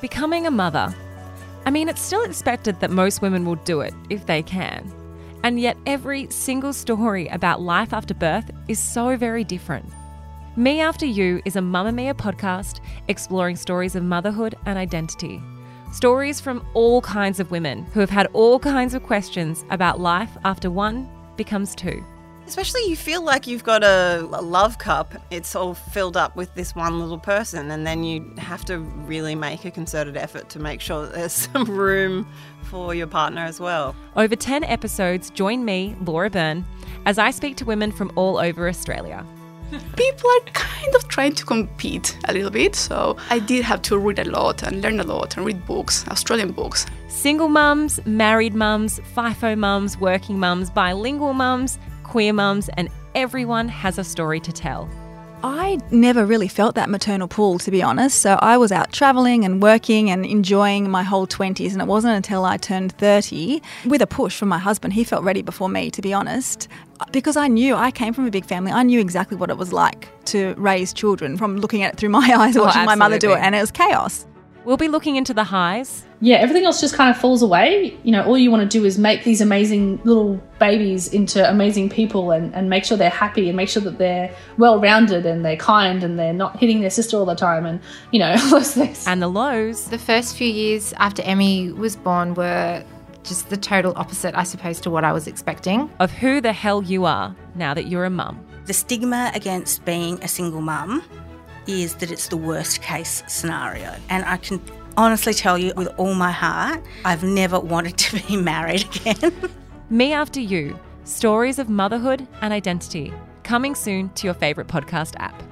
Becoming a mother. I mean, it's still expected that most women will do it if they can. And yet, every single story about life after birth is so very different. Me After You is a Mamamia podcast exploring stories of motherhood and identity. Stories from all kinds of women who have had all kinds of questions about life after one becomes two. Especially you feel like you've got a, a, love cup. It's all filled up with this one little person, and then you have to really make a concerted effort to make sure that there's some room for your partner as well. Over 10 episodes, join me, Laura Byrne, as I speak to women from all over Australia. People are kind of trying to compete a little bit, so I did have to read a lot and learn a lot and read books, Australian books. Single mums, married mums, FIFO mums, working mums, bilingual mums, queer mums, and everyone has a story to tell. I never really felt that maternal pull, to be honest. So I was out traveling and working and enjoying my whole 20s. And it wasn't until I turned 30, with a push from my husband, he felt ready before me, to be honest, because I knew I came from a big family. I knew exactly what it was like to raise children from looking at it through my eyes, Oh, watching my mother do it. And it was chaos. We'll be looking into the highs, yeah, everything else just kind of falls away. You know, all you want to do is make these amazing little babies into amazing people and, and make sure they're happy and make sure that they're well rounded and they're kind and they're not hitting their sister all the time and, you know, all those things. and the lows. The first few years after Emmy was born were just the total opposite, I suppose, to what I was expecting. of who the hell you are now that you're a mum. The stigma against being a single mum is that it's the worst case scenario. And I can honestly tell you with all my heart, I've never wanted to be married again. Me After You Stories of Motherhood and Identity. Coming soon to your favourite podcast app.